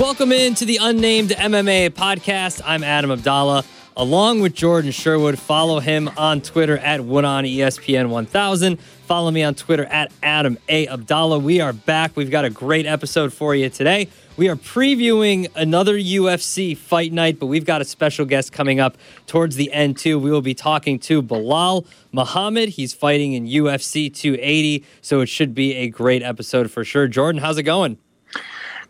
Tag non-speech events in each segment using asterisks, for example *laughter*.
Welcome into the Unnamed MMA podcast. I'm Adam Abdalla, along with Jordan Sherwood. Follow him on Twitter at ESPN 1000 Follow me on Twitter at Adam A. Abdalla. We are back. We've got a great episode for you today. We are previewing another UFC fight night, but we've got a special guest coming up towards the end, too. We will be talking to Belal Muhammad. He's fighting in UFC 280, so it should be a great episode for sure. Jordan, how's it going?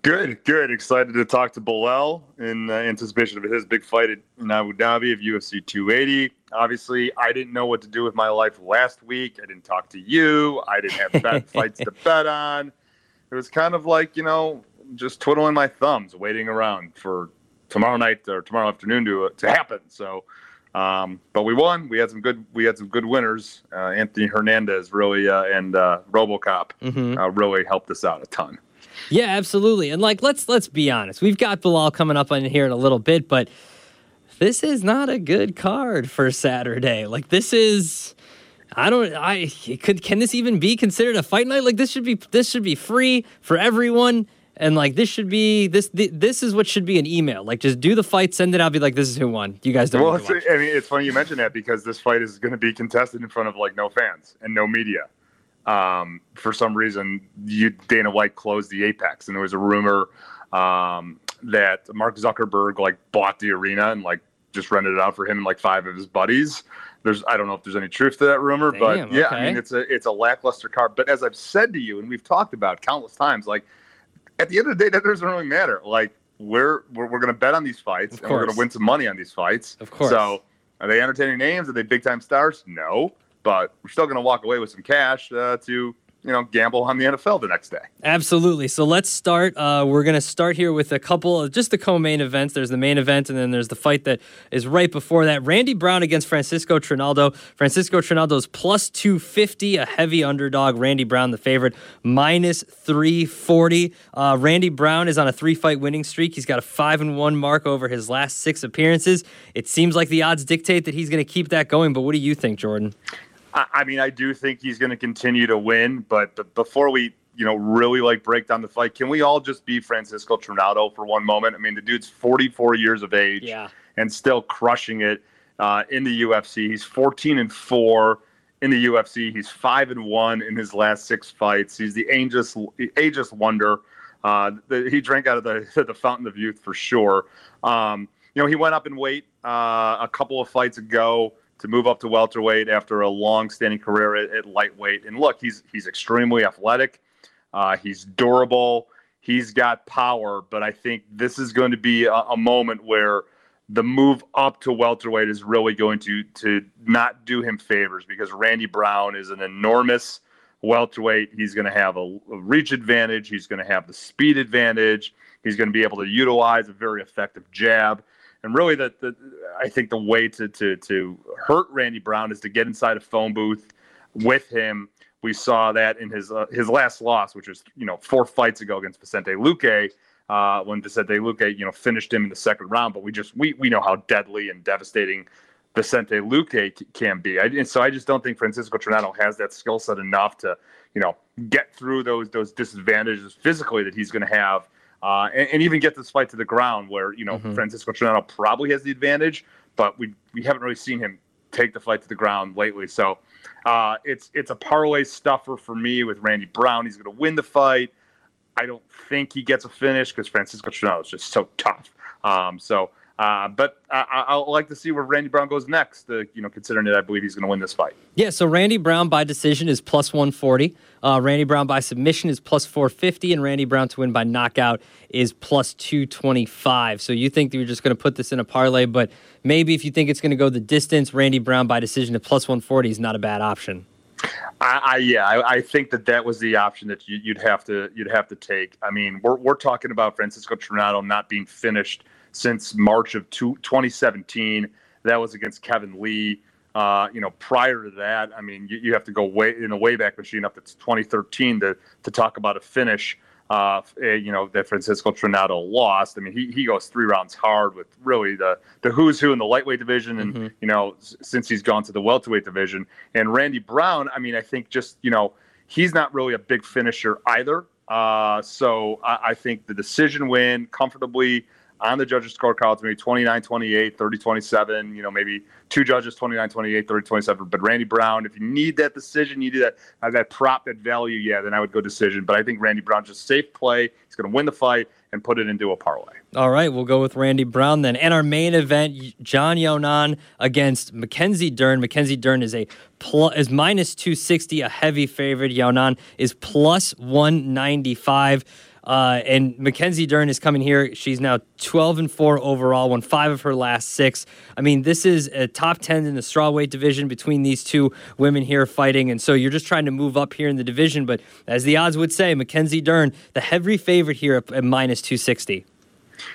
Good, good. Excited to talk to Belal in uh, anticipation of his big fight in Abu Dhabi of UFC 280. Obviously, I didn't know what to do with my life last week. I didn't talk to you. I didn't have *laughs* bet fights to bet on. It was kind of like, you know, just twiddling my thumbs, waiting around for tomorrow night or tomorrow afternoon to to happen. So, um, but we won. We had some good. We had some good winners. Uh, Anthony Hernandez really uh, and uh, RoboCop mm-hmm. Uh, really helped us out a ton. Yeah, absolutely. And like let's let's be honest. We've got Belal coming up on here in a little bit, but this is not a good card for Saturday. Like this is I don't I could can this even be considered a fight night? Like this should be this should be free for everyone. And like this should be this this is what should be an email. Like just do the fight, send it out, be like, this is who won. You guys don't. Well, I mean, it's funny you mentioned that because this fight is going to be contested in front of like no fans and no media um, for some reason, you, Dana White closed the Apex, and there was a rumor um, that Mark Zuckerberg like bought the arena and like just rented it out for him and like five of his buddies. There's I don't know if there's any truth to that rumor, Damn, but yeah, okay. I mean it's a it's a lackluster card. But as I've said to you, and we've talked about countless times, like at the end of the day, that doesn't really matter. Like we're we're, we're going to bet on these fights, and we're going to win some money on these fights. Of course. So are they entertaining names? Are they big time stars? No but we're still going to walk away with some cash uh, to you know, gamble on the NFL the next day. Absolutely. So let's start. Uh, we're going to start here with a couple of just the co-main events. There's the main event, and then there's the fight that is right before that. Randy Brown against Francisco Trinaldo. Francisco Trinaldo's plus 250, a heavy underdog. Randy Brown, the favorite, minus 340. Uh, Randy Brown is on a three-fight winning streak. He's got a five and one mark over his last six appearances. It seems like the odds dictate that he's going to keep that going. But what do you think, Jordan? I mean, I do think he's going to continue to win, but, but before we, you know, really like break down the fight, can we all just be Francisco Trinaldo for one moment? I mean, the dude's 44 years of age yeah. and still crushing it uh, in the UFC. He's 14 and four in the UFC. He's five and one in his last six fights. He's the ageless, ageless wonder. Uh, the, he drank out of the *laughs* the fountain of youth for sure. Um, you know, he went up in weight uh, a couple of fights ago to move up to welterweight after a long-standing career at, at lightweight. And look, he's he's extremely athletic. Uh, he's durable. He's got power. But I think this is going to be a, a moment where the move up to welterweight is really going to to not do him favors because Randy Brown is an enormous welterweight. He's going to have a, a reach advantage. He's going to have the speed advantage. He's going to be able to utilize a very effective jab. And really, the, the I think the way to to to hurt Randy Brown is to get inside a phone booth with him. We saw that in his uh, his last loss, which was you know four fights ago against Vicente Luque, uh, when Vicente Luque you know finished him in the second round. But we just we we know how deadly and devastating Vicente Luque can be. I, and so I just don't think Francisco Trinaldo has that skill set enough to you know get through those those disadvantages physically that he's going to have uh, and, and, even get this fight to the ground where you know mm-hmm. Francisco Trinaldo probably has the advantage, but we we haven't really seen him take the fight to the ground lately. So uh, it's it's a parlay stuffer for me with Randy Brown. He's going to win the fight. I don't think he gets a finish because Francisco Trinaldo is just so tough. Um, so uh, but I, will like to see where Randy Brown goes next. Uh, you know, considering that I believe he's going to win this fight. Yeah. So Randy Brown by decision is plus one forty. Uh, Randy Brown by submission is plus four fifty, and Randy Brown to win by knockout is plus two twenty five. So you think that you're just going to put this in a parlay, but maybe if you think it's going to go the distance, Randy Brown by decision at plus one forty is not a bad option. I, I yeah, I, I, think that that was the option that you, would have to you'd have to take. I mean, we're we're talking about Francisco Trinaldo not being finished since March of two, 2017. That was against Kevin Lee. Uh, you know, prior to that, I mean, you, you, have to go way in a wayback machine up to 2013 to to talk about a finish. Uh, eh, you know that Francisco Trinaldo lost. I mean, he, he goes three rounds hard with really the the who's who in the lightweight division, and mm-hmm. you know since he's gone to the welterweight division. And Randy Brown, I mean, I think just you know he's not really a big finisher either. Uh, so I, I, think the decision win comfortably on the judges' scorecards, maybe 29 28, 30 27, you know, maybe two judges, 29 28, 30 27. But Randy Brown, if you need that decision, you need that, have that prop, that value, yeah, then I would go decision. But I think Randy Brown's just safe play. He's going to win the fight and put it into a parlay. All right, we'll go with Randy Brown then. And our main event, Yan Xiaonan against Mackenzie Dern. Mackenzie Dern is a plus is minus 260, a heavy favorite. Yonan is plus 195. Uh, and Mackenzie Dern is coming here. She's now 12 and 4 overall, won five of her last six. I mean, this is a top 10 in the strawweight division between these two women here fighting. And so you're just trying to move up here in the division. But as the odds would say, Mackenzie Dern, the heavy favorite here at, at minus 260.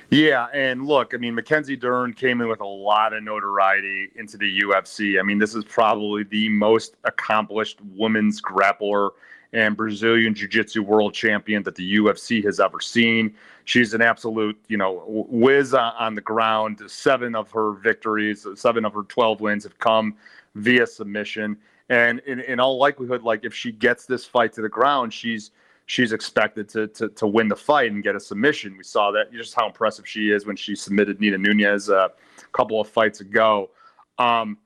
Yeah, and look, I mean, Mackenzie Dern came in with a lot of notoriety into the UFC. I mean, this is probably the most accomplished women's grappler and Brazilian Jiu Jitsu world champion that the UFC has ever seen. She's an absolute, you know, whiz on the ground. Seven of her victories, seven of her 12 wins have come via submission. And in, in all likelihood, like if she gets this fight to the ground, she's she's expected to, to to win the fight and get a submission. We saw that just how impressive she is when she submitted Nina Nunes a couple of fights ago. Um,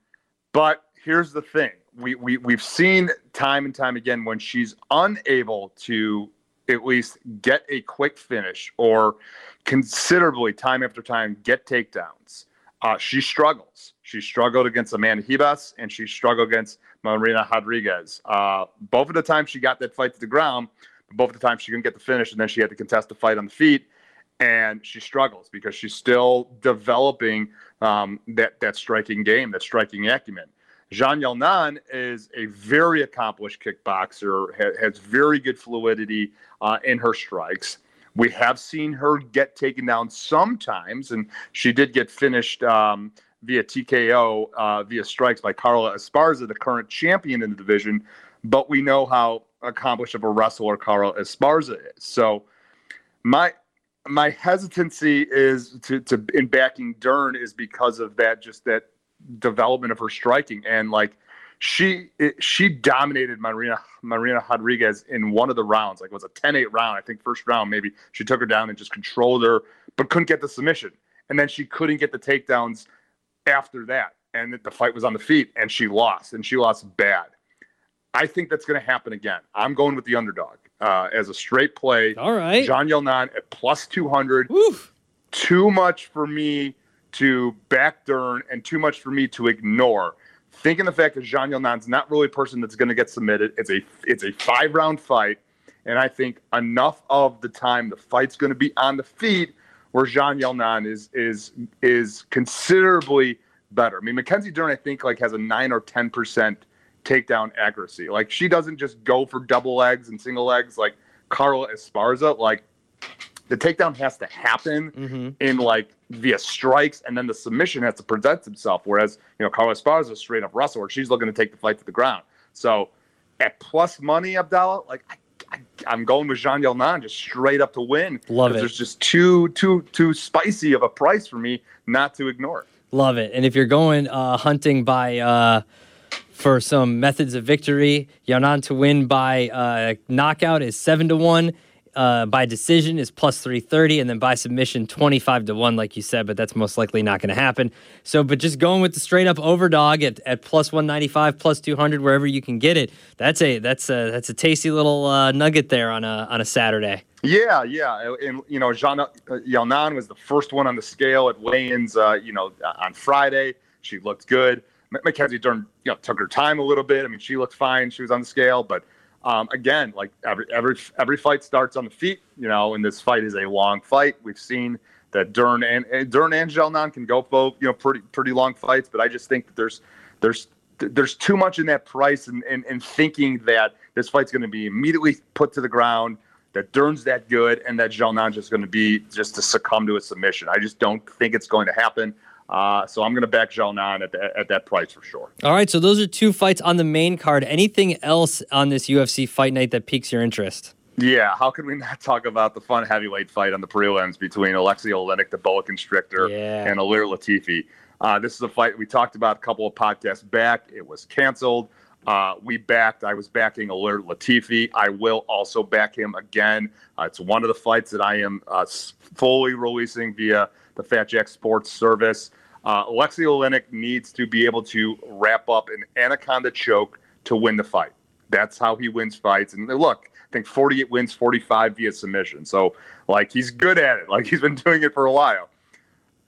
but here's the thing: we, we we've seen time and time again when she's unable to at least get a quick finish or considerably time after time get takedowns. Uh, she struggles. She struggled against Amanda Ribas and she struggled against Marina Rodriguez. Uh, both of the times she got that fight to the ground, but both of the times she couldn't get the finish, and then she had to contest the fight on the feet. And she struggles because she's still developing um, that that striking game, that striking acumen. Yan Xiaonan is a very accomplished kickboxer, ha- has very good fluidity uh, in her strikes. We have seen her get taken down sometimes, and she did get finished um, via TKO, uh, via strikes by Carla Esparza, the current champion in the division. But we know how accomplished of a wrestler Carla Esparza is. So my my hesitancy is to, to in backing Dern is because of that, just that development of her striking and like she she dominated Marina Marina Rodriguez in one of the rounds. Like it was a 10-8 round. I think first round maybe she took her down and just controlled her, but couldn't get the submission. And then she couldn't get the takedowns after that. And the fight was on the feet and she lost and she lost bad. I think that's going to happen again. I'm going with the underdog uh, as a straight play. All right. Yan Xiaonan at plus 200. Oof. Too much for me to back Dern and too much for me to ignore. Thinking the fact that Yan Xiaonan's not really a person that's going to get submitted. It's a it's a five round fight, and I think enough of the time the fight's going to be on the feet where Yan Xiaonan is is is considerably better. I mean, Mackenzie Dern I think like has a nine or ten percent takedown accuracy. Like she doesn't just go for double legs and single legs like Carla Esparza. Like the takedown has to happen mm-hmm. in like via strikes, and then the submission has to present itself. Whereas you know Carla Esparza is a straight up wrestler; she's looking to take the fight to the ground. So at plus money, Abdalla, like I, am going with Yan Xiaonan just straight up to win. Love it. There's just too too too spicy of a price for me not to ignore. Love it. And if you're going uh, hunting by. Uh, for some methods of victory, Xiaonan to win by uh, knockout is seven to one uh, by decision is plus 330 and then by submission 25 to 1 like you said but that's most likely not going to happen so but just going with the straight up overdog at, at plus 195 plus 200 wherever you can get it that's a that's a that's a tasty little uh, nugget there on a on a saturday yeah, yeah, and you know, Jean uh, Xiaonan was the first one on the scale at weigh-ins. Uh, you know, on Friday, she looked good. Mackenzie Dern, you know, took her time a little bit. I mean, she looked fine. She was on the scale, but um, again, like every every every fight starts on the feet, you know, and this fight is a long fight. We've seen that Dern and, and Dern and Xiaonan can go both, you know, pretty pretty long fights, but I just think that there's there's there's too much in that price and, and, and thinking that this fight's going to be immediately put to the ground, that Dern's that good, and that Xiaonan's just going to be just to succumb to a submission. I just don't think it's going to happen. Uh, so I'm going to back Xiaonan at, the, at that price for sure. All right. So those are two fights on the main card. Anything else on this UFC fight night that piques your interest? Yeah, how could we not talk about the fun heavyweight fight on the prelims between Alexei Oleinik, the boa constrictor, yeah. and Ilir Latifi? Uh, this is a fight we talked about a couple of podcasts back. It was canceled. Uh, we backed. I was backing Ilir Latifi. I will also back him again. Uh, it's one of the fights that I am uh, fully releasing via the Fat Jack Sports Service. Uh, Alexei Oleinik needs to be able to wrap up an anaconda choke to win the fight. That's how he wins fights. And look, I think 48 wins, 45 via submission. So, like, he's good at it. Like, *laughs* he's been doing it for a while.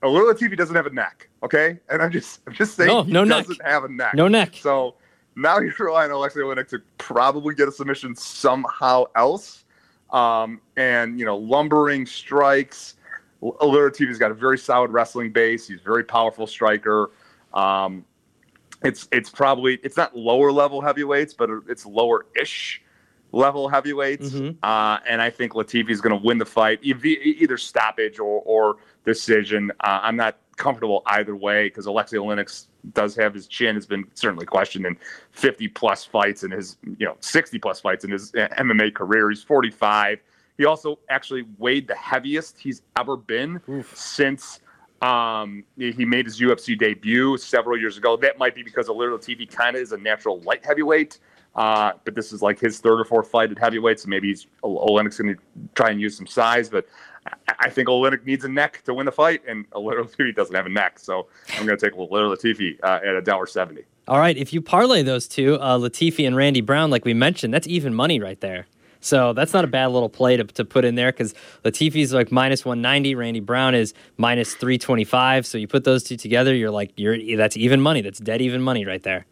Ilir Latifi doesn't have a neck, okay? And I'm just, I'm just saying no, he no doesn't neck. have a neck. No neck. So now you're relying on Alexei Oleinik to probably get a submission somehow else. Um, and you know, lumbering strikes. Ilir Latifi's got a very solid wrestling base. He's a very powerful striker. Um, it's it's probably it's not lower level heavyweights, but it's lower ish level heavyweights. Mhm. Uh, and I think Latifi's going to win the fight, either stoppage or, or decision. Uh, I'm not comfortable either way because Alexei Oleinik does have his chin has been certainly questioned in 50 plus fights in his you know 60 plus fights in his uh, MMA career. He's 45. He also actually weighed the heaviest he's ever been since um, he made his UFC debut several years ago. That might be because Alert TV kind of is a natural light heavyweight. Uh, but this is like his third or fourth fight at heavyweight, so maybe he's Oleinik's going to try and use some size. But I, I think Oleinik needs a neck to win the fight, and Ilir Latifi *laughs* doesn't have a neck, so I'm going to take Ilir Latifi uh, at a dollar seventy. All right, if you parlay those two, uh, Latifi and Randy Brown, like we mentioned, that's even money right there. So that's not a bad little play to, to put in there because Latifi's like minus 190, Randy Brown is minus 325. So you put those two together, you're like, you're that's even money. That's dead even money right there.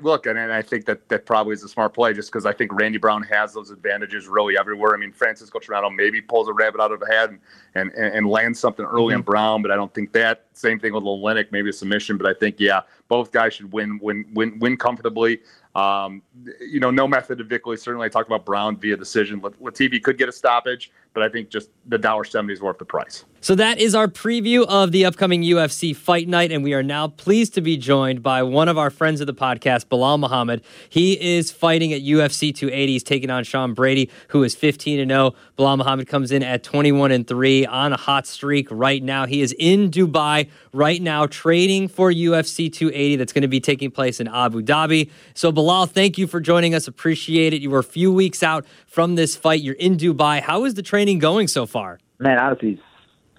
Look, and, and I think that that probably is a smart play, just because I think Randy Brown has those advantages really everywhere. I mean, Francisco Trinaldo maybe pulls a rabbit out of a hat and and, and, and lands something early on mm-hmm. Brown, but I don't think that. Same thing with Oleinik, maybe a submission, but I think yeah, both guys should win win win win comfortably. Um, you know, no method of victory. Certainly, I talked about Brown via decision. Lat- Latifi could get a stoppage, but I think just the dollar seventy is worth the price. So that is our preview of the upcoming UFC fight night, and we are now pleased to be joined by one of our friends of the podcast, Belal Muhammad. He is fighting at UFC 280. He's taking on Sean Brady, who is 15 and 0. Belal Muhammad comes in at 21 and 3 on a hot streak right now. He is in Dubai right now trading for UFC 280 that's going to be taking place in Abu Dhabi. So Belal, thank you for joining us. Appreciate it. You were a few weeks out from this fight. You're in Dubai. How is the training going so far? Man, honestly,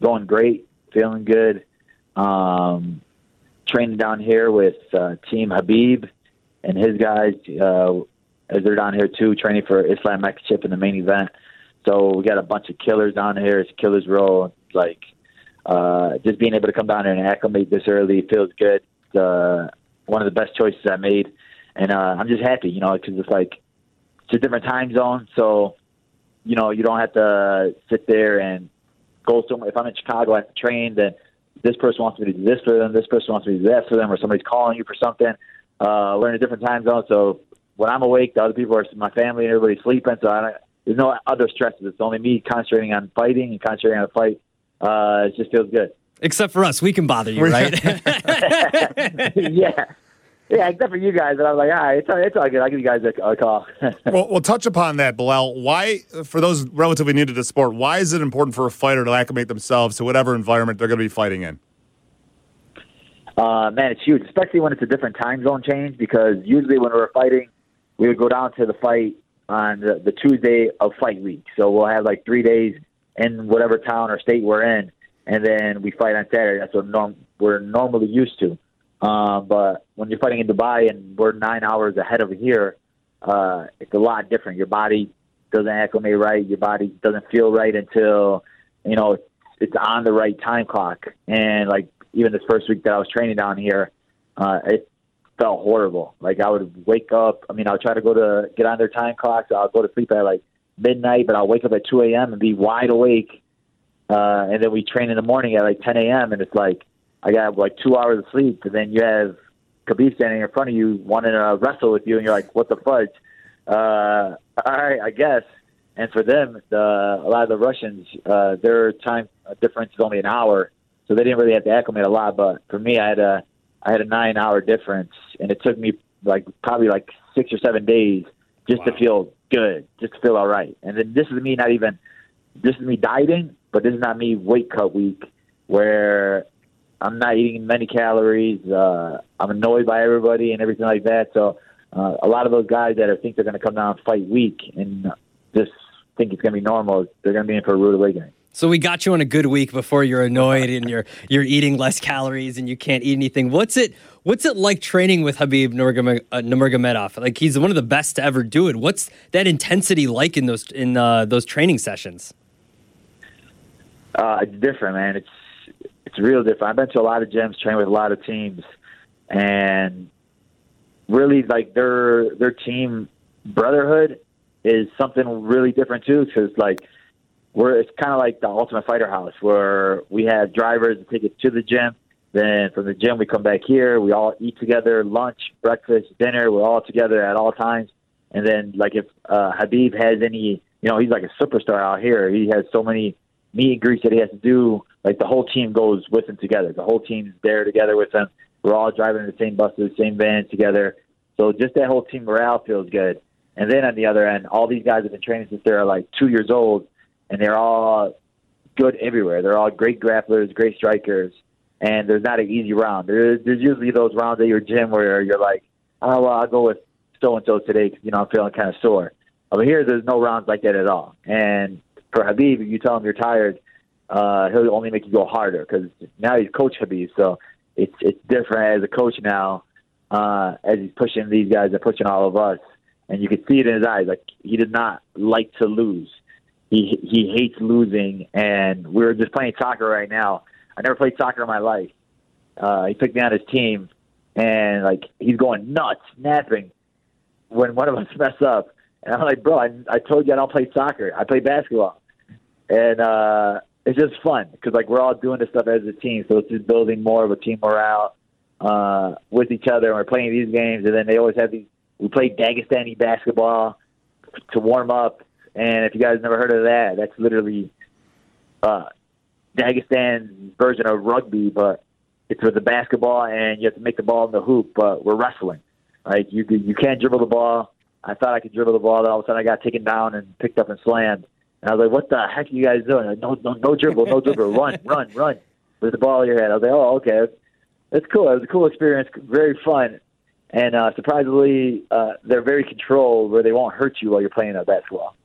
going great. Feeling good. Um, training down here with uh, Team Khabib and his guys. Uh, as they're down here too, training for Islam Makhachev in the main event. So we got a bunch of killers down here. It's killers row. Like uh, just being able to come down here and acclimate this early feels good. Uh, one of the best choices I made, and uh, I'm just happy, you know, because it's like it's a different time zone, so you know you don't have to sit there and go somewhere. If I'm in Chicago, I have to train. Then this person wants me to do this for them. This person wants me to do that for them, or somebody's calling you for something. Uh, we're in a different time zone, so when I'm awake, the other people are my family and everybody's sleeping. So I don't, there's no other stresses. It's only me concentrating on fighting and concentrating on the fight. Uh, it just feels good. Except for us, we can bother you, *laughs* right? *laughs* yeah. Yeah, except for you guys. And I was like, all right, it's all, it's all good. I'll give you guys a, a call. *laughs* Well, we'll touch upon that, Belal. Why, for those relatively new to the sport, why is it important for a fighter to acclimate themselves to whatever environment they're going to be fighting in? Uh, man, it's huge, especially when it's a different time zone change. Because usually when we were fighting, we would go down to the fight on the, the Tuesday of fight week. So we'll have like three days in whatever town or state we're in, and then we fight on Saturday. That's what norm- we're normally used to. Um, but when you're fighting in Dubai and we're nine hours ahead of here, uh, it's a lot different. Your body doesn't acclimate right. Your body doesn't feel right until you know it's, on the right time clock. And like even this first week that I was training down here, uh, it felt horrible. Like I would wake up. I mean, I'll try to go to get on their time clocks. I'll go to sleep at like midnight, but I'll wake up at 2 a.m. and be wide awake. Uh, and then we train in the morning at like 10 a.m. and it's like I got like two hours of sleep, and then you have Khabib standing in front of you wanting to wrestle with you, and you're like, "What the fudge?" Uh, all right, I guess. And for them, the, a lot of the Russians, uh, their time difference is only an hour, so they didn't really have to acclimate a lot. But for me, I had a I had a nine hour difference, and it took me like probably like six or seven days just to feel good, just to feel all right. And then this is me not even this is me dieting, but this is not me weight cut week where I'm not eating many calories. Uh, I'm annoyed by everybody and everything like that. So uh, a lot of those guys that are, think they're going to come down fight week and just think it's going to be normal, they're going to be in for a rude awakening. So we got you on a good week before you're annoyed and you're you're eating less calories and you can't eat anything. What's it What's it like training with Khabib Nurmagomedov? Like he's one of the best to ever do it. What's that intensity like in those in uh, those training sessions? Uh, it's different, man. It's it's real different. I've been to a lot of gyms, trained with a lot of teams, and really like their their team brotherhood is something really different too. Because like we're it's kind of like the Ultimate Fighter House where we have drivers that take it to the gym. Then from the gym we come back here. We all eat together, lunch, breakfast, dinner. We're all together at all times. And then like if uh, Khabib has any, you know, he's like a superstar out here. He has so many meet and greets that he has to do. Like the whole team goes with him together. The whole team's there together with him. We're all driving in the same buses, same vans together. So just that whole team morale feels good. And then on the other end, all these guys have been training since they're like two years old, and they're all good everywhere. They're all great grapplers, great strikers, and there's not an easy round. There's there's usually those rounds at your gym where you're like, oh well, I'll go with so and so today because you know I'm feeling kind of sore. Over here, there's no rounds like that at all. And for Khabib, if you tell him you're tired, uh, he'll only make you go harder because now he's coach Khabib, so it's it's different as a coach now. Uh, as he's pushing these guys and pushing all of us, and you can see it in his eyes. Like he did not like to lose. He he hates losing, and we're just playing soccer right now. I never played soccer in my life. Uh, he picked me on his team, and like he's going nuts, snapping when one of us *laughs* mess up. And I'm like, bro, I, I told you I don't play soccer. I play basketball, and uh, it's just fun because like we're all doing this stuff as a team, so it's just building more of a team morale uh, with each other. And we're playing these games, and then they always have these. We play Dagestani basketball to warm up, and if you guys never heard of that, that's literally uh, Dagestan's version of rugby, but it's with the basketball, and you have to make the ball in the hoop. But we're wrestling. Like you, you can't dribble the ball. I thought I could dribble the ball, then all of a sudden I got taken down and picked up and slammed. And I was like, "What the heck are you guys doing?" Like, no, no, no dribble, no dribble, run, *laughs* run, run with the ball in your head. I was like, "Oh, okay." that's cool. It was a cool experience, very fun, and uh, surprisingly, uh, they're very controlled where they won't hurt you while you're playing that basketball.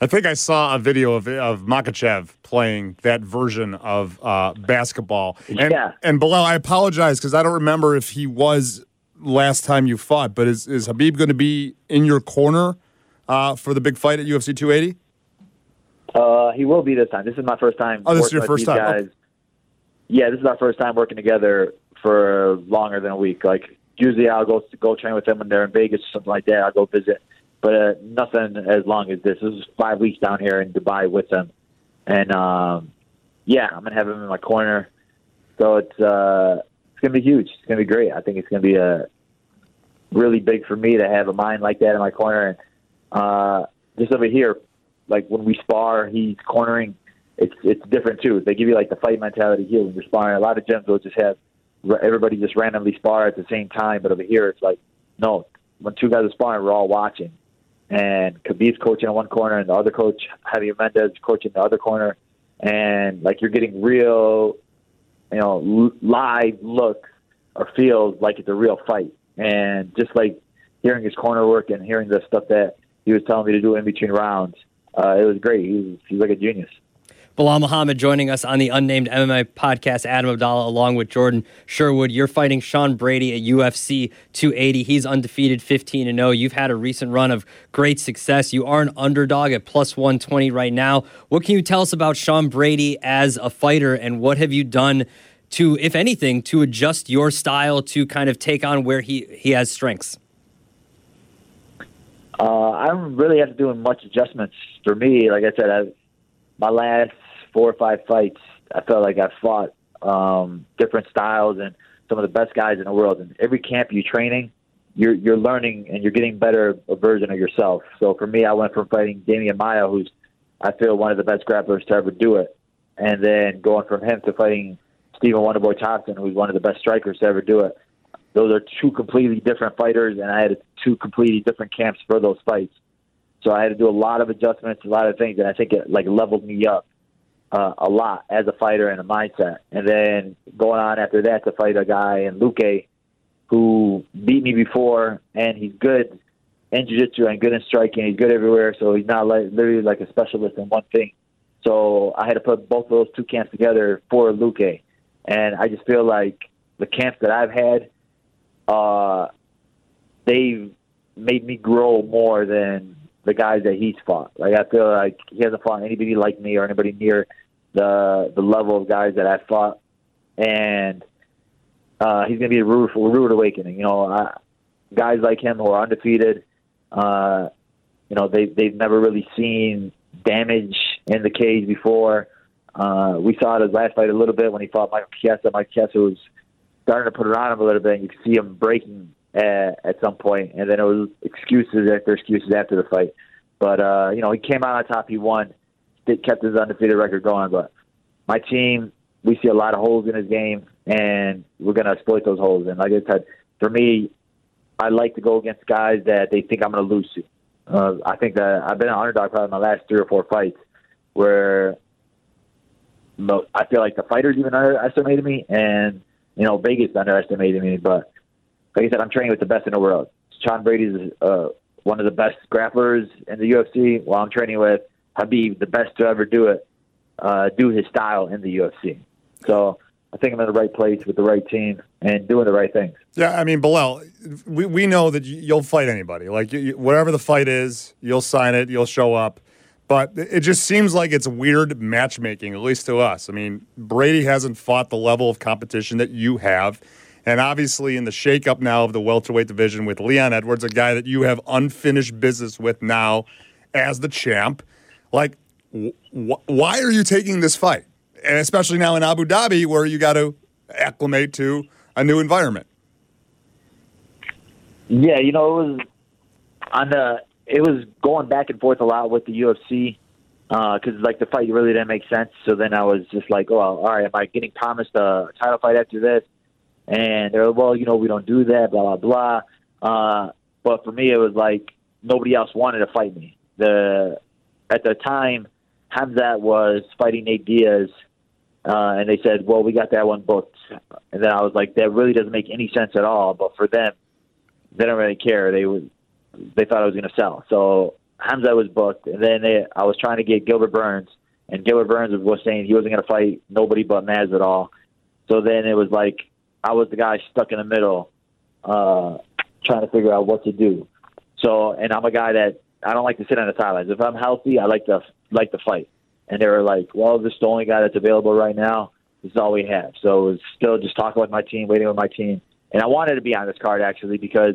I think I saw a video of of Makhachev playing that version of uh, basketball. And, Yeah. And Belal, I apologize because I don't remember if he was last time you fought. But is is Khabib going to be in your corner uh, for the big fight at UFC 280? Uh, he will be this time. This is my first time. Oh, this is your first time. Guys. Yeah, this is our first time working together for longer than a week. Like usually, I'll go go train with them when they're in Vegas or something like that. I'll go visit, but uh, nothing as long as this. This is five weeks down here in Dubai with them, and um, yeah, I'm gonna have him in my corner. So it's uh, it's gonna be huge. It's gonna be great. I think it's gonna be a really big for me to have a mind like that in my corner. And uh, just over here, like when we spar, he's cornering. It's it's different too. They give you like the fight mentality here when you're sparring. A lot of gyms will just have everybody just randomly spar at the same time, but over here it's like no. When two guys are sparring, we're all watching. And Khabib's coaching in one corner, and the other coach, Javier Mendez, coaching the other corner, and like you're getting real, you know, live looks or feels like it's a real fight. And just like hearing his corner work and hearing the stuff that he was telling me to do in between rounds, uh, it was great. He's like a genius. Belal Muhammad joining us on the Unnamed MMA podcast. Adam Abdalla, along with Jordan Sherwood. You're fighting Sean Brady at UFC 280. He's undefeated, 15 and 0. You've had a recent run of great success. You are an underdog at plus 120 right now. What can you tell us about Sean Brady as a fighter, and what have you done to, if anything, to adjust your style to kind of take on where he he has strengths? Uh, I really have to do much adjustments for me. Like I said, I, my last four or five fights, I felt like I fought um, different styles and some of the best guys in the world. And every camp you training, you're you're learning and you're getting better a version of yourself. So for me, I went from fighting Demian Maia, who's I feel one of the best grapplers to ever do it, and then going from him to fighting Stephen Wonderboy Thompson, who's one of the best strikers to ever do it. Those are two completely different fighters, and I had two completely different camps for those fights. So I had to do a lot of adjustments, a lot of things, and I think it like leveled me up uh, a lot as a fighter and a mindset. And then going on after that to fight a guy in Luque, who beat me before, and he's good in jiu-jitsu and good in striking. He's good everywhere, so he's not like literally like a specialist in one thing. So I had to put both of those two camps together for Luque, and I just feel like the camps that I've had, uh, they've made me grow more than the guys that he's fought. Like I feel like he hasn't fought anybody like me or anybody near the the level of guys that I've fought, and uh, he's to be a rude, rude awakening. You know, I, guys like him who are undefeated, uh, you know, they they've never really seen damage in the cage before. Uh, we saw it his last fight a little bit when he fought Michael Chiesa. Michael Chiesa was starting to put it on him a little bit, and you could see him breaking at, at some point, and then it was excuses after excuses after the fight. But uh, you know, he came out on top. He won. He kept his undefeated record going. But my team, we see a lot of holes in his game, and we're going to exploit those holes. And like I said, for me, I like to go against guys that they think I'm going to lose to. Uh, I think that I've been an underdog probably my last three or four fights, where I feel like the fighters even underestimated me, and you know Vegas underestimated me. But like I said, I'm training with the best in the world. Sean Brady's uh, one of the best grapplers in the UFC, while I'm training with Khabib, the best to ever do it, uh, do his style in the UFC. So I think I'm in the right place with the right team and doing the right things. Yeah, I mean, Belal, we, we know that you'll fight anybody. Like, you, whatever the fight is, you'll sign it, you'll show up. But it just seems like it's weird matchmaking, at least to us. I mean, Brady hasn't fought the level of competition that you have. And obviously, in the shakeup now of the welterweight division with Leon Edwards, a guy that you have unfinished business with now as the champ, like, wh- why are you taking this fight? And especially now in Abu Dhabi, where you got to acclimate to a new environment. Yeah, you know, it was on the. It was going back and forth a lot with the UFC because uh, like the fight really didn't make sense. So then I was just like, oh, all right, am I getting promised a title fight after this? And they're like, well, you know, we don't do that, blah blah blah. Uh, but for me, it was like nobody else wanted to fight me. The at the time, Khamzat was fighting Nate Diaz, uh, and they said, well, we got that one booked. And then I was like, that really doesn't make any sense at all. But for them, they don't really care. They would, they thought I was going to sell. So Khamzat was booked, and then they, I was trying to get Gilbert Burns, and Gilbert Burns was saying he wasn't going to fight nobody but Masvidal. So then it was like I was the guy stuck in the middle, uh, trying to figure out what to do. So, and I'm a guy that I don't like to sit on the sidelines. If I'm healthy, I like to like to fight. And they were like, "Well, this is the only guy that's available right now. This is all we have." So it was still just talking with my team, waiting with my team, and I wanted to be on this card actually because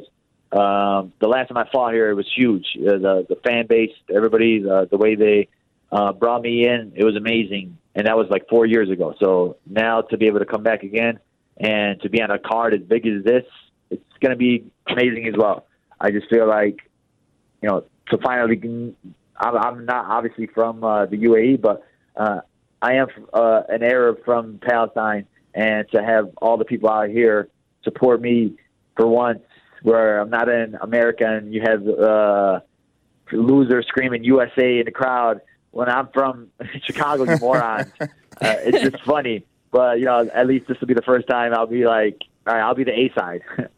um, the last time I fought here, it was huge. Uh, the the fan base, everybody, uh, the way they uh, brought me in, it was amazing, and that was like four years ago. So now to be able to come back again and to be on a card as big as this, it's going to be amazing as well. I just feel like, you know, to finally, I'm, I'm not obviously from uh, the UAE, but uh, I am uh, an Arab from Palestine, and to have all the people out here support me for once, where I'm not in America and you have uh, losers screaming USA in the crowd when I'm from *laughs* Chicago, you morons. *laughs* uh, it's just funny. But you know, at least this will be the first time I'll be like, all right, I'll be the A side. *laughs*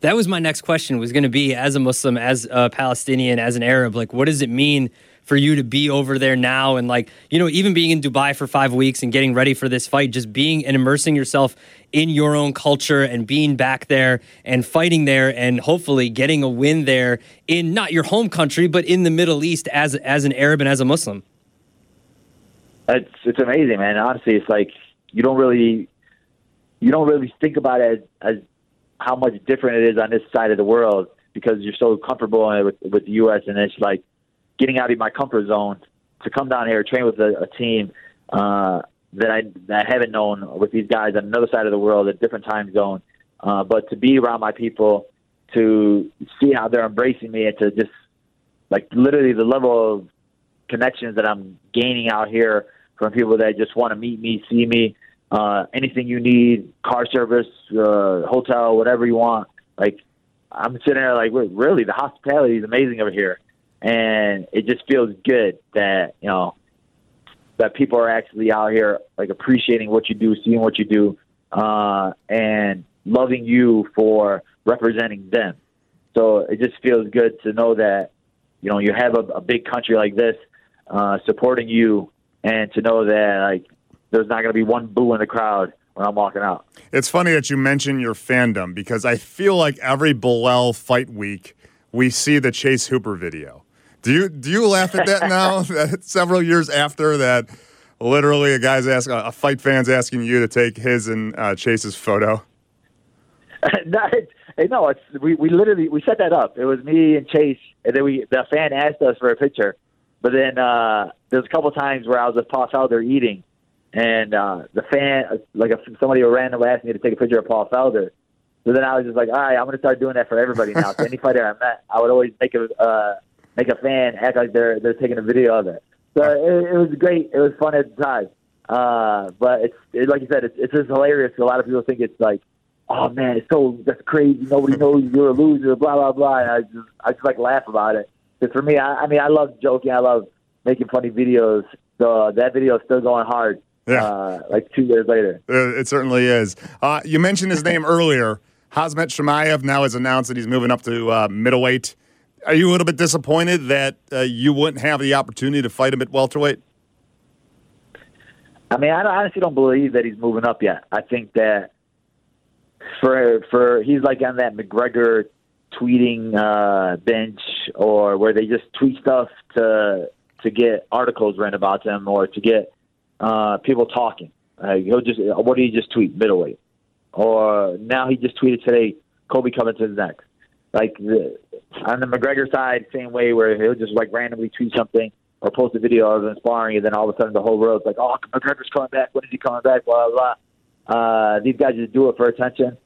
that was my next question. Was going to be as a Muslim, as a Palestinian, as an Arab, like, what does it mean? for you to be over there now and like you know even being in dubai for five weeks and getting ready for this fight just being and immersing yourself in your own culture and being back there and fighting there and hopefully getting a win there in not your home country but in the middle east as as an arab and as a muslim it's it's amazing man honestly it's like you don't really you don't really think about it as, as how much different it is on this side of the world because you're so comfortable with with the U.S. and it's like getting out of my comfort zone to come down here train with a, a team uh, that I that I haven't known with these guys on another side of the world, a different time zone. Uh, but to be around my people, to see how they're embracing me, and to just like literally the level of connections that I'm gaining out here from people that just want to meet me, see me, uh, anything you need, car service, uh, hotel, whatever you want. Like I'm sitting there like, really, the hospitality is amazing over here, and it just feels good that you know that people are actually out here like appreciating what you do, seeing what you do, uh, and loving you for representing them. So it just feels good to know that you know you have a, a big country like this uh, supporting you, and to know that like there's not going to be one boo in the crowd when I'm walking out. It's funny that you mention your fandom because I feel like every Belal fight week we see the Chase Hooper video. Do you do you laugh at that now? *laughs* that several years after that, literally a guy's asking a fight fan's asking you to take his and uh, Chase's photo. *laughs* no, it's, no, it's we, we literally we set that up. It was me and Chase, and then we the fan asked us for a picture, but then uh, there's a couple times where I was with out there eating, and uh, the fan like if somebody randomly asked me to take a picture of Paul Felder. So then I was just like, all right, I'm going to start doing that for everybody now. so any fighter I met, I would always make a uh, make a fan act like they're they're taking a video of it. So it, it was great. It was fun at the time. Uh, but it's it, like you said, it's, it's just hilarious. A lot of people think it's like, oh man, it's so that's crazy. Nobody knows you're a loser. Blah blah blah. And I just I just like laugh about it. Because for me, I, I mean, I love joking. I love making funny videos. So that video is still going hard. Yeah. Uh, like two years later. It certainly is. Uh, you mentioned his name earlier. Khamzat Chimaev now has announced that he's moving up to uh, middleweight. Are you a little bit disappointed that uh, you wouldn't have the opportunity to fight him at welterweight? I mean, I honestly don't believe that he's moving up yet. I think that for for he's like on that McGregor tweeting uh, bench, or where they just tweet stuff to to get articles written about them, or to get uh, people talking. Uh, he'll just what did he just tweet? Middleweight, or now he just tweeted today. Kobe coming to the next. Like the, on the McGregor side, same way where he'll just like randomly tweet something or post a video of him sparring, and then all of a sudden the whole world's like, "Oh, McGregor's coming back. When is he coming back?" Blah blah. Uh, these guys just do it for attention,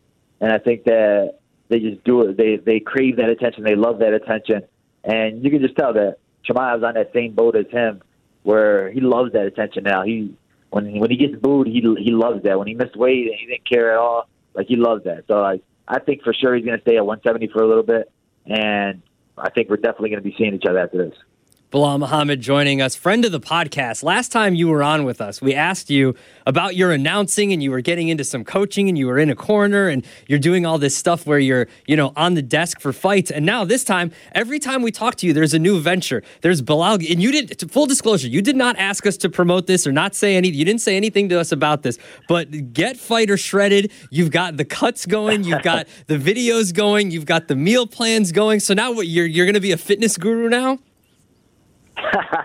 and I think that they just do it. They they crave that attention. They love that attention, and you can just tell that Chimaev's on that same boat as him, where he loves that attention now. He when he, when he gets booed, he he loves that. When he missed weight he didn't care at all, like he loves that. So I I think for sure he's going to stay at 170 for a little bit, and I think we're definitely going to be seeing each other after this. Belal Muhammad joining us, friend of the podcast. Last time you were on with us, we asked you about your announcing and you were getting into some coaching and you were in a corner and you're doing all this stuff where you're, you know, on the desk for fights. And now this time, every time we talk to you, there's a new venture. There's Belal, and you didn't, full disclosure, you did not ask us to promote this or not say anything. You didn't say anything to us about this, but get fighter shredded. You've got the cuts going, you've got *laughs* the videos going, you've got the meal plans going. So now what, you're, you're going to be a fitness guru now?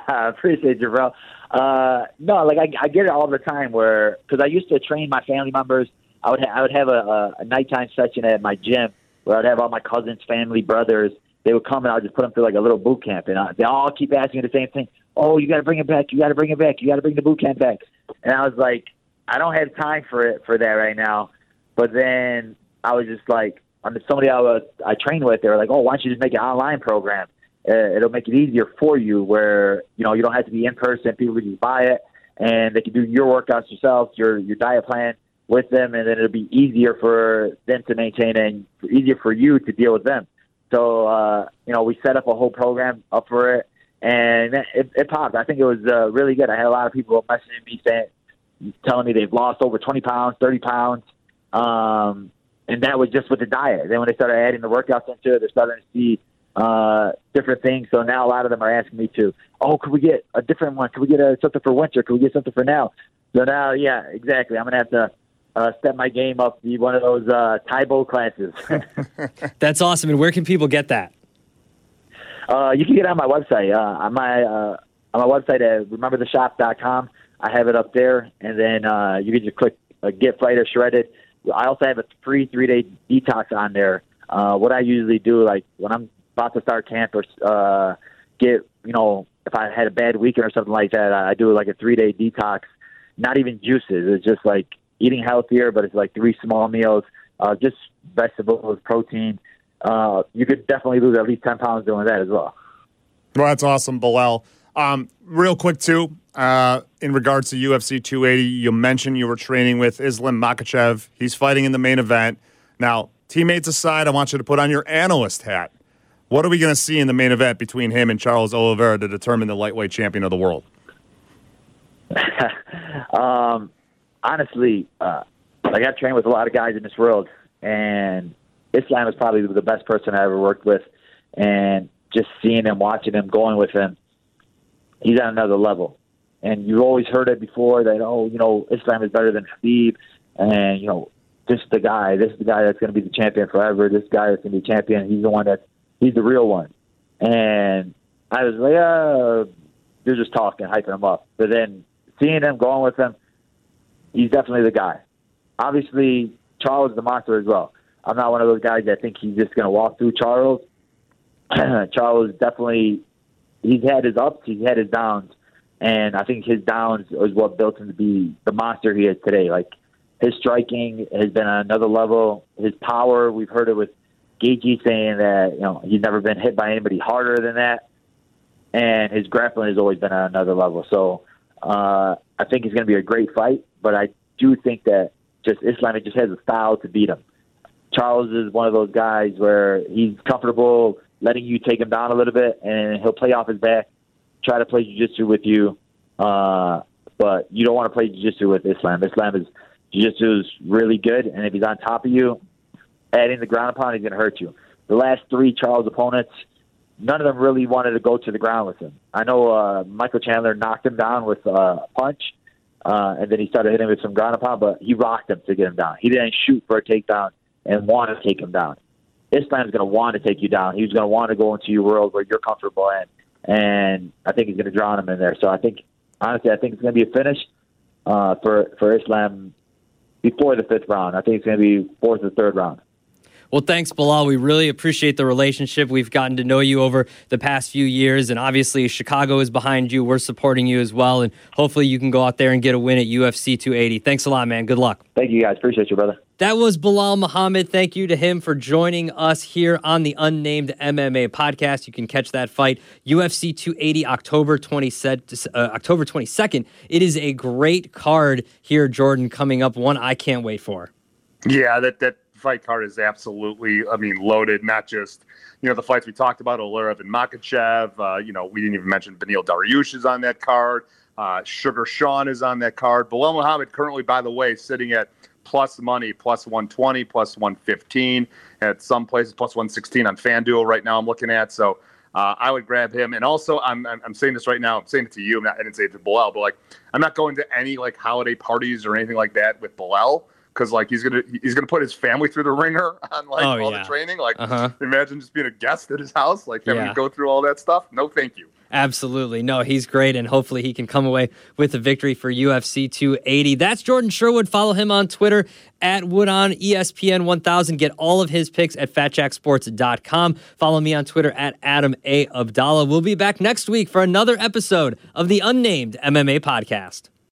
I *laughs* appreciate you, bro. Uh, no, like I, I get it all the time. Where because I used to train my family members, I would ha- I would have a, a, nighttime session at my gym where I'd have all my cousins, family, brothers. They would come and I'd just put them through like a little boot camp, and I, they all keep asking me the same thing. Oh, you got to bring it back. You got to bring it back. You got to bring the boot camp back. And I was like, I don't have time for it for that right now. But then I was just like, somebody I was I trained with, they were like, oh, why don't you just make an online program? Uh, it'll make it easier for you where you know you don't have to be in person. People can just buy it and they can do your workouts yourself, your your diet plan with them, and then it'll be easier for them to maintain and easier for you to deal with them. So uh, you know we set up a whole program up for it, and it, it popped. I think it was uh, really good. I had a lot of people messaging me saying, telling me they've lost over twenty pounds, thirty pounds. Um, and that was just with the diet. Then when they started adding the workouts into it, they're starting to see uh, different things. So now a lot of them are asking me to, oh, could we get a different one? Could we get a, something for winter? Could we get something for now? So now, yeah, exactly. I'm gonna have to uh, step my game up, be one of those uh, Tae Bo classes. *laughs* *laughs* That's awesome. And where can people get that? Uh, you can get it on my website. Uh, on my uh, on my website at remembertheshop.com. I have it up there, and then uh, you can just click uh, Get Fighter Shredded. I also have a free three day detox on there. Uh, what I usually do, like when I'm about to start camp or uh, get, you know, if I had a bad weekend or something like that, I do like a three day detox. Not even juices. It's just like eating healthier, but it's like three small meals, uh, just vegetables, protein. Uh, you could definitely lose at least 10 pounds doing that as well. Well, that's awesome, Belal. Um, real quick, too, uh, in regards to UFC 280, you mentioned you were training with Islam Makhachev. He's fighting in the main event. Now, teammates aside, I want you to put on your analyst hat. What are we going to see in the main event between him and Charles Oliveira to determine the lightweight champion of the world? *laughs* um, honestly, uh, like I've trained with a lot of guys in this world, and Islam is probably the best person I ever worked with, and just seeing him, watching him, going with him, he's on another level. And you've always heard it before that oh, you know, Islam is better than Khabib, and you know, this is the guy. This is the guy that's going to be the champion forever. This guy that's going to be champion. He's the one that he's the real one. And I was like, uh, you're just talking, hyping him up. But then seeing him, going with him, he's definitely the guy. Obviously, Charles is the monster as well. I'm not one of those guys that think he's just going to walk through Charles. *clears throat* Charles definitely, he's had his ups, he's had his downs, and I think his downs is what built him to be the monster he is today. Like his striking has been on another level. His power, we've heard it with Gaethje saying that you know he's never been hit by anybody harder than that, and his grappling has always been on another level. So uh, I think it's going to be a great fight, but I do think that just Islam just has a style to beat him. Charles is one of those guys where he's comfortable letting you take him down a little bit, and he'll play off his back, try to play jiu-jitsu with you. Uh, but you don't want to play jiu-jitsu with Islam. Islam is jiu-jitsu is really good, and if he's on top of you, adding the ground pound, he's going to hurt you. The last three Charles opponents, none of them really wanted to go to the ground with him. I know uh, Michael Chandler knocked him down with uh, a punch, uh, and then he started hitting with some ground pound, but he rocked him to get him down. He didn't shoot for a takedown and want to take him down. Islam's going to want to take you down. He's going to want to go into your world where you're comfortable in, and I think he's going to drown him in there. So I think, honestly, I think it's going to be a finish uh, for for Islam before the fifth round. I think it's going to be fourth or third round. Well, thanks, Belal. We really appreciate the relationship. We've gotten to know you over the past few years, and obviously, Chicago is behind you. We're supporting you as well, and hopefully, you can go out there and get a win at UFC 280. Thanks a lot, man. Good luck. Thank you, guys. Appreciate you, brother. That was Belal Muhammad. Thank you to him for joining us here on the Unnamed MMA podcast. You can catch that fight UFC 280 October 20, uh, October 22nd. It is a great card here, Jordan, coming up. One I can't wait for. Yeah, that that fight card is absolutely, I mean, loaded. Not just you know the fights we talked about, Oliveira and Makhachev. Uh, you know, we didn't even mention Beneil Dariush is on that card. Uh, Sugar Sean is on that card. Belal Muhammad currently, by the way, sitting at plus money, plus 120, plus 115 at some places, plus 116 on FanDuel right now. I'm looking at so. Uh, I would grab him, and also I'm, I'm, I'm saying this right now. I'm saying it to you. Not, i didn't say it to Belal, but like I'm not going to any like holiday parties or anything like that with Belal because like he's gonna he's gonna put his family through the ringer *laughs* on like oh, all yeah. the training. Like uh-huh. imagine just being a guest at his house, like having yeah. to go through all that stuff. No, thank you. Absolutely. No, he's great, and hopefully he can come away with a victory for UFC 280. That's Jordan Sherwood. Follow him on Twitter at Wood on ESPN 1000. Get all of his picks at fatjacksports.com. Follow me on Twitter at Adam A. Abdalla. We'll be back next week for another episode of the Unnamed MMA Podcast.